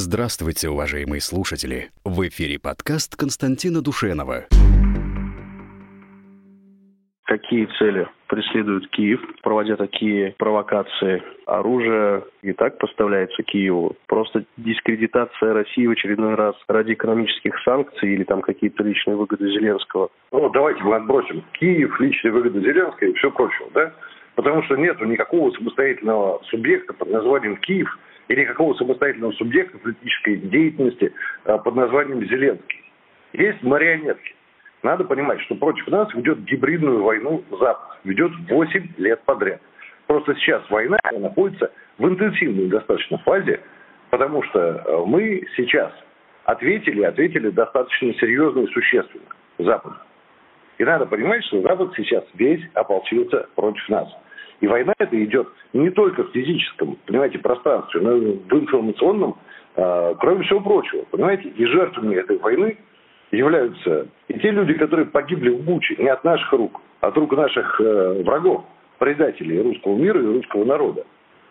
Здравствуйте, уважаемые слушатели! В эфире подкаст Константина Душенова. Какие цели преследует Киев, проводя такие провокации? Оружие и так поставляется Киеву. Просто дискредитация России в очередной раз ради экономических санкций или там какие-то личные выгоды Зеленского. Ну, давайте мы отбросим Киев, личные выгоды Зеленского и все прочее, да? Потому что нет никакого самостоятельного субъекта под названием Киев – или какого самостоятельного субъекта политической деятельности а, под названием Зеленский. Есть марионетки. Надо понимать, что против нас ведет гибридную войну Запад. Ведет 8 лет подряд. Просто сейчас война находится в интенсивной достаточно фазе, потому что а, мы сейчас ответили, ответили достаточно серьезно и существенно Западу. И надо понимать, что Запад сейчас весь ополчился против нас. И война эта идет не только в физическом, понимаете, пространстве, но и в информационном, э, кроме всего прочего, понимаете, и жертвами этой войны являются и те люди, которые погибли в Буче, не от наших рук, а от рук наших э, врагов, предателей русского мира и русского народа.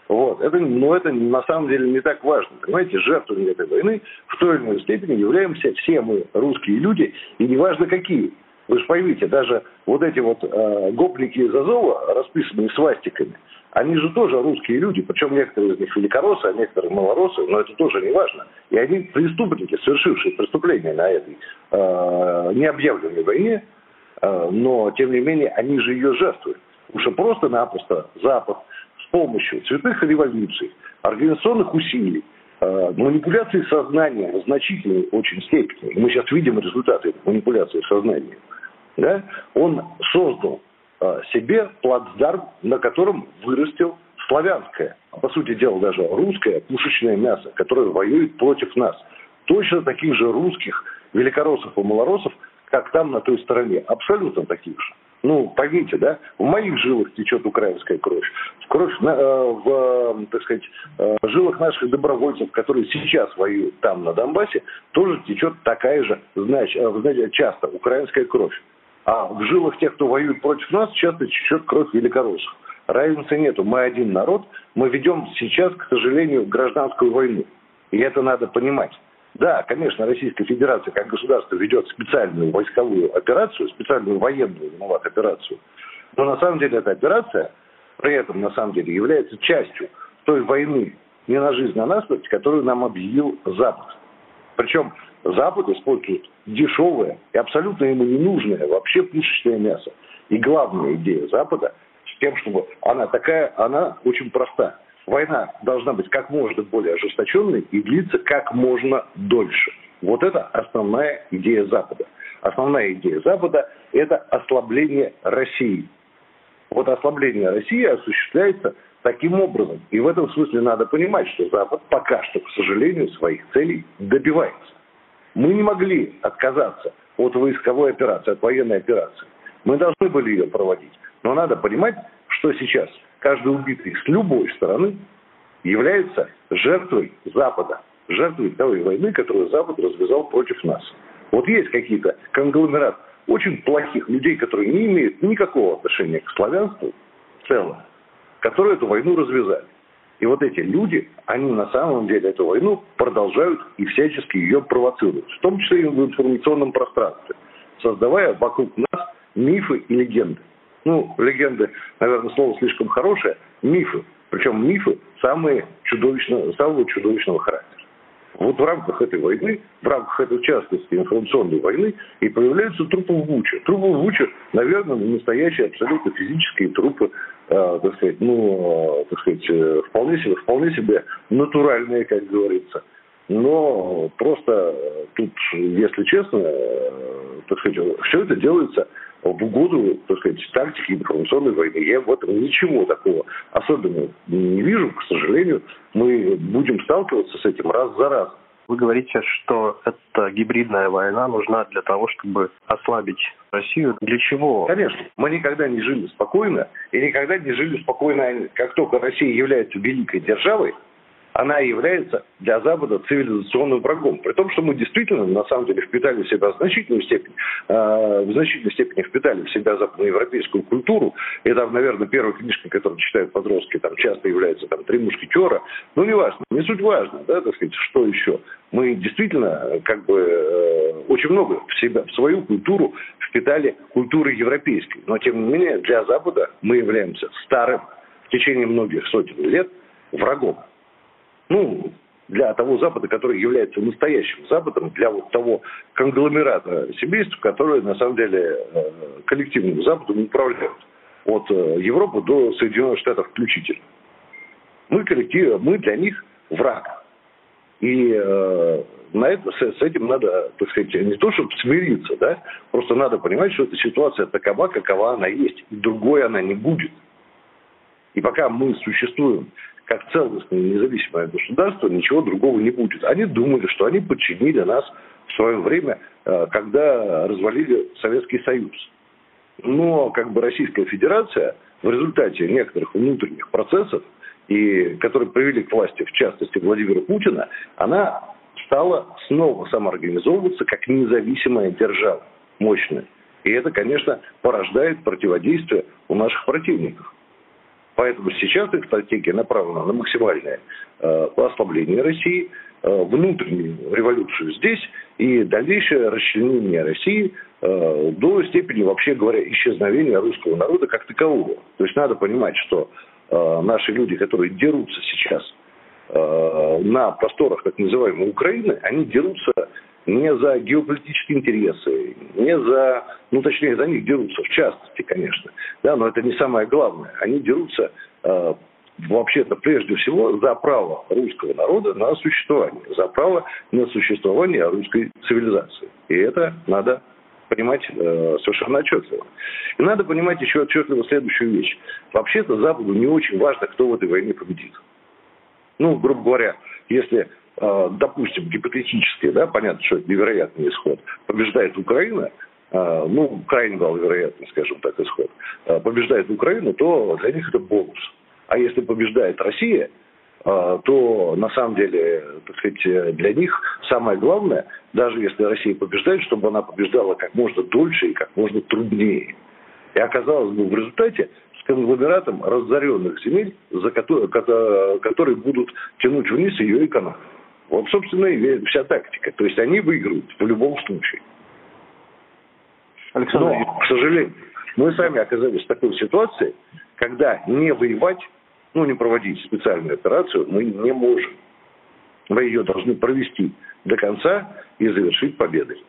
Вот. Это, но это на самом деле не так важно. Понимаете, жертвами этой войны в той или иной степени являемся все мы, русские люди, и неважно какие. Вы же поймите, даже вот эти вот э, гопники из Азова, расписанные свастиками, они же тоже русские люди, причем некоторые из них великороссы, а некоторые малоросы, но это тоже не важно. И они преступники, совершившие преступления на этой э, необъявленной войне, э, но тем не менее они же ее жертвуют. Потому что просто-напросто Запад с помощью цветных революций, организационных усилий, э, манипуляции сознанием в значительной очень степени, мы сейчас видим результаты манипуляции сознанием, да, он создал э, себе плацдарм, на котором вырастил славянское, по сути дела даже русское пушечное мясо, которое воюет против нас. Точно таких же русских великороссов и малороссов, как там на той стороне. Абсолютно таких же. Ну, поймите, да, в моих жилах течет украинская кровь. В кровь, э, в, так сказать, э, жилах наших добровольцев, которые сейчас воюют там, на Донбассе, тоже течет такая же, значит, э, часто украинская кровь. А в жилах тех, кто воюет против нас, часто течет кровь великороссов. Разницы нету. Мы один народ. Мы ведем сейчас, к сожалению, гражданскую войну. И это надо понимать. Да, конечно, Российская Федерация как государство ведет специальную войсковую операцию, специальную военную виноват операцию. Но на самом деле эта операция при этом на самом деле является частью той войны не на жизнь, а на смерть, которую нам объявил Запад. Причем Запад использует дешевое и абсолютно ему ненужное вообще пушечное мясо. И главная идея Запада с тем, чтобы она такая, она очень проста. Война должна быть как можно более ожесточенной и длиться как можно дольше. Вот это основная идея Запада. Основная идея Запада – это ослабление России. Вот ослабление России осуществляется таким образом. И в этом смысле надо понимать, что Запад пока что, к сожалению, своих целей добивается. Мы не могли отказаться от войсковой операции, от военной операции. Мы должны были ее проводить. Но надо понимать, что сейчас каждый убитый с любой стороны является жертвой Запада, жертвой той войны, которую Запад развязал против нас. Вот есть какие-то конгломерат очень плохих людей, которые не имеют никакого отношения к славянству в целом, которые эту войну развязали. И вот эти люди, они на самом деле эту войну продолжают и всячески ее провоцируют, в том числе и в информационном пространстве, создавая вокруг нас мифы и легенды. Ну, легенды, наверное, слово слишком хорошее, мифы. Причем мифы самые чудовищно, самого чудовищного характера. Вот в рамках этой войны, в рамках этой частности информационной войны и появляются трупы в Буче. Трупы в Буче, наверное, настоящие абсолютно физические трупы, так сказать, ну, э, так сказать, э, вполне себе, вполне себе натуральные, как говорится. Но просто э, тут, если честно, э, так сказать, все это делается в угоду, так сказать, тактики информационной войны. Я в этом ничего такого особенного не вижу. К сожалению, мы будем сталкиваться с этим раз за раз. Вы говорите, что эта гибридная война нужна для того, чтобы ослабить Россию. Для чего? Конечно. Мы никогда не жили спокойно, и никогда не жили спокойно, как только Россия является великой державой, она является для Запада цивилизационным врагом. При том, что мы действительно, на самом деле, впитали в себя в значительную степень, э, в значительной степени впитали в себя западноевропейскую культуру. Там, наверное, первая книжка, которую читают подростки, там часто является там «Три мушкетера». Ну, не важно, не суть важно, да, так сказать, что еще. Мы действительно, как бы, э, очень много в себя, в свою культуру впитали культуры европейской. Но, тем не менее, для Запада мы являемся старым в течение многих сотен лет врагом. Ну, для того Запада, который является настоящим Западом, для вот того конгломерата семейств, которые на самом деле э, коллективным Западом управляют. От э, Европы до Соединенных Штатов включительно. Мы коллектив, мы для них враг. И э, на это, с, с этим надо, так сказать, не то чтобы смириться, да, просто надо понимать, что эта ситуация такова, какова она есть. И другой она не будет. И пока мы существуем как целостное независимое государство, ничего другого не будет. Они думали, что они подчинили нас в свое время, э, когда развалили Советский Союз. Но как бы Российская Федерация в результате некоторых внутренних процессов, и, которые привели к власти, в частности, Владимира Путина, она стала снова самоорганизовываться как независимая держава, мощная. И это, конечно, порождает противодействие у наших противников. Поэтому сейчас их стратегия направлена на максимальное э, ослабление России, э, внутреннюю революцию здесь и дальнейшее расчленение России э, до степени, вообще говоря, исчезновения русского народа как такового. То есть надо понимать, что наши люди, которые дерутся сейчас на просторах так называемой Украины, они дерутся не за геополитические интересы, не за, ну точнее, за них дерутся, в частности, конечно. Да, но это не самое главное. Они дерутся э, вообще-то прежде всего за право русского народа на существование, за право на существование русской цивилизации. И это надо понимать э, совершенно отчетливо. И надо понимать еще отчетливо следующую вещь. Вообще-то Западу не очень важно, кто в этой войне победит. Ну, грубо говоря, если допустим, гипотетически, да, понятно, что это невероятный исход, побеждает Украина, э, ну, крайне маловероятный, скажем так, исход, э, побеждает Украина, то для них это бонус. А если побеждает Россия, то на самом деле, так сказать, для них самое главное, даже если Россия побеждает, чтобы она побеждала как можно дольше и как можно труднее. И оказалось бы в результате с конгломератом разоренных земель, за которые, которые будут тянуть вниз ее экономику. Вот, собственно, и вся тактика. То есть они выиграют в любом случае. Александр... Но, к сожалению, мы сами оказались в такой ситуации, когда не воевать, ну, не проводить специальную операцию мы не можем. Мы ее должны провести до конца и завершить победой.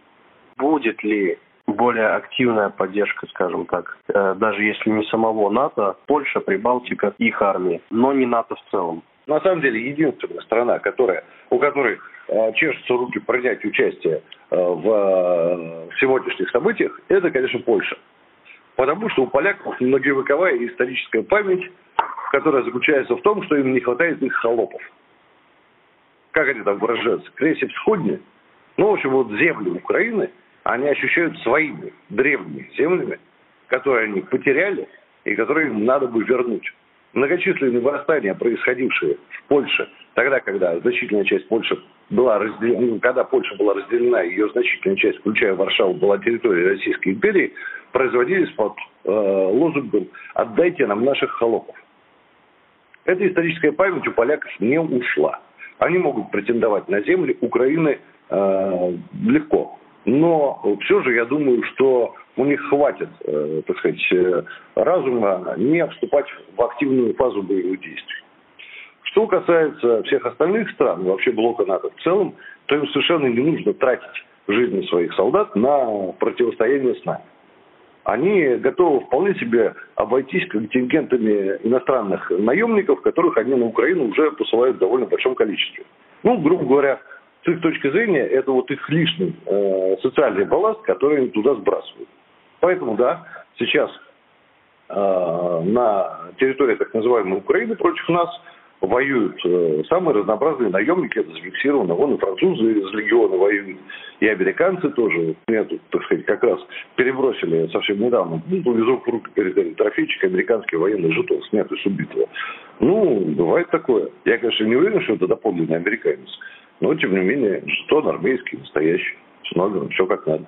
Будет ли более активная поддержка, скажем так, э, даже если не самого НАТО, Польша, Прибалтика, их армии, но не НАТО в целом? На самом деле единственная страна, которая, у которой э, чешутся руки принять участие э, в, э, в сегодняшних событиях, это, конечно, Польша. Потому что у поляков многовековая историческая память, которая заключается в том, что им не хватает их холопов. Как они там выражаются? Кресеп сходни. Ну, в общем, вот земли Украины, они ощущают своими древними землями, которые они потеряли и которые им надо бы вернуть многочисленные восстания, происходившие в Польше, тогда, когда значительная часть Польши была разделена, ну, когда Польша была разделена, ее значительная часть, включая Варшаву, была территорией Российской империи, производились под э, лозунгом «отдайте нам наших холопов». Эта историческая память у поляков не ушла. Они могут претендовать на земли Украины э, легко. Но все же я думаю, что у них хватит, э, так сказать, э, разума не вступать в активную фазу боевых действий. Что касается всех остальных стран, вообще блока НАТО в целом, то им совершенно не нужно тратить жизни своих солдат на противостояние с нами. Они готовы вполне себе обойтись контингентами иностранных наемников, которых они на Украину уже посылают в довольно большом количестве. Ну, грубо говоря, с их точки зрения, это вот их лишний э, социальный балласт, который они туда сбрасывают. Поэтому, да, сейчас э, на территории так называемой Украины против нас воюют э, самые разнообразные наемники, это зафиксировано. Вон и французы из легиона воюют, и американцы тоже. Меня тут, так сказать, как раз перебросили совсем недавно. Ну, повезу в руки передали трофейчик американский военный жетон, снятый с убитого. Ну, бывает такое. Я, конечно, не уверен, что это доподлинный американец. Но, тем не менее, жетон армейский, настоящий, с номером, все как надо.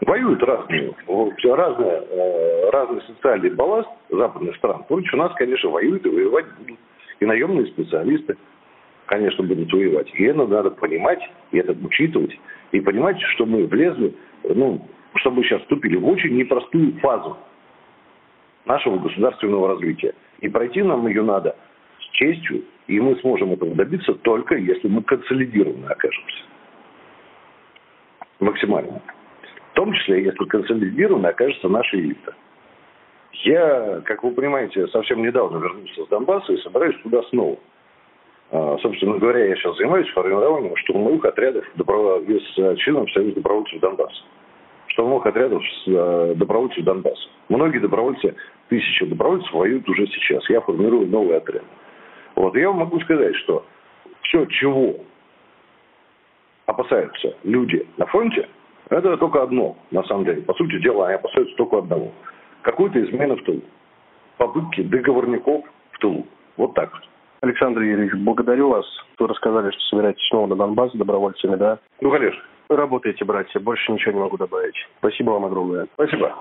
Воюют разные, разные, э, разный социальный балласт западных стран. Против нас, конечно, воюют и воевать будут. И наемные специалисты, конечно, будут воевать. И это надо понимать, и это учитывать. И понимать, что мы влезли, ну, что мы сейчас вступили в очень непростую фазу нашего государственного развития. И пройти нам ее надо с честью, и мы сможем этого добиться только если мы консолидированно окажемся. Максимально. В том числе, если консолидированно окажется наша элита. Я, как вы понимаете, совсем недавно вернулся с Донбасса и собираюсь туда снова. А, собственно говоря, я сейчас занимаюсь формированием штурмовых отрядов с э, членом Союза добровольцев Донбасса. Штурмовых отрядов с э, добровольцев Донбасса. Многие добровольцы, тысячи добровольцев воюют уже сейчас. Я формирую новый отряд. Вот, я вам могу сказать, что все, чего опасаются люди на фронте, это только одно, на самом деле. По сути дела, они опасаются только одного. Какой-то измены в тылу. Попытки договорников в тылу. Вот так Александр Юрьевич, благодарю вас. Вы рассказали, что собираетесь снова на Донбасс с добровольцами, да? Ну, конечно. Работаете, братья. Больше ничего не могу добавить. Спасибо вам огромное. Спасибо.